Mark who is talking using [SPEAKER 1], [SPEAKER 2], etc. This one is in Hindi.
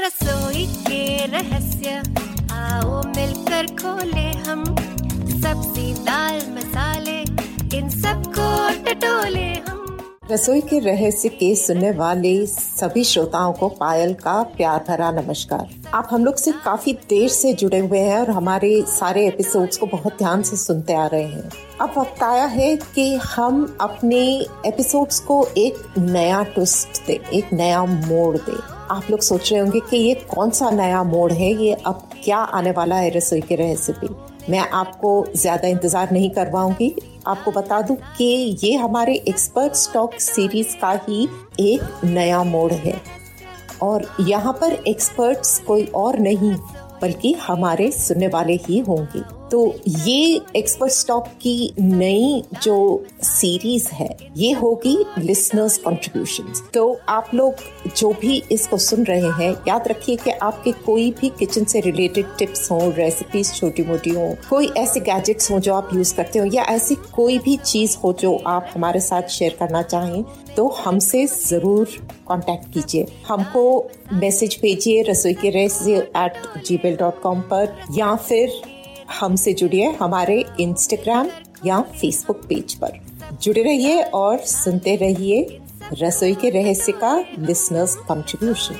[SPEAKER 1] रसोई के रहस्य। आओ मिलकर खोले हम सब्ज़ी, दाल, मसाले। इन सबको टटोले हम।
[SPEAKER 2] रसोई के रहस्य के सुनने वाले सभी श्रोताओं को पायल का प्यार भरा नमस्कार। आप हम लोग से काफ़ी देर से जुड़े हुए हैं और हमारे सारे एपिसोड्स को बहुत ध्यान से सुनते आ रहे हैं। अब वक्त आया है कि हम अपने एपिसोड्स को एक नया ट्विस्ट दे, एक नया मोड़ दे। आप लोग सोच रहे होंगे कि ये कौन सा नया मोड़ है? ये अब क्या आने वाला है रसोई की रेसिपी मैं आपको ज़्यादा इंतज़ार नहीं करवाऊँगी। आपको बता दूँ कि ये हमारे एक्सपर्ट स्टॉक सीरीज़ का ही एक नया मोड़ है। और यहाँ पर एक्सपर्ट्स कोई और नहीं, बल्कि हमारे सुनने वाले ही होंगे। तो ये एक्सपर्ट स्टॉक की नई जो सीरीज़ है, ये होगी लिसनर्स कॉन्ट्रीब्यूशन तो आप लोग जो भी इसको सुन रहे हैं, याद रखिए कि आपके कोई भी किचन से रिलेटेड टिप्स हो रेसिपीज़ छोटी मोटी हो, कोई ऐसे गैजेट्स हो जो आप यूज़ करते हो, या ऐसी कोई भी चीज़ हो जो आप हमारे साथ शेयर करना चाहें तो हमसे ज़रूर कांटेक्ट कीजिए। हमको मैसेज भेजिए, रसोई के recipe at Gmail dot com पर, या फिर हमसे जुड़िए हमारे इंस्टाग्राम या फेसबुक पेज पर। जुड़े रहिए और सुनते रहिए रसोई के रहस्य का लिसनर्स कंट्रीब्यूशन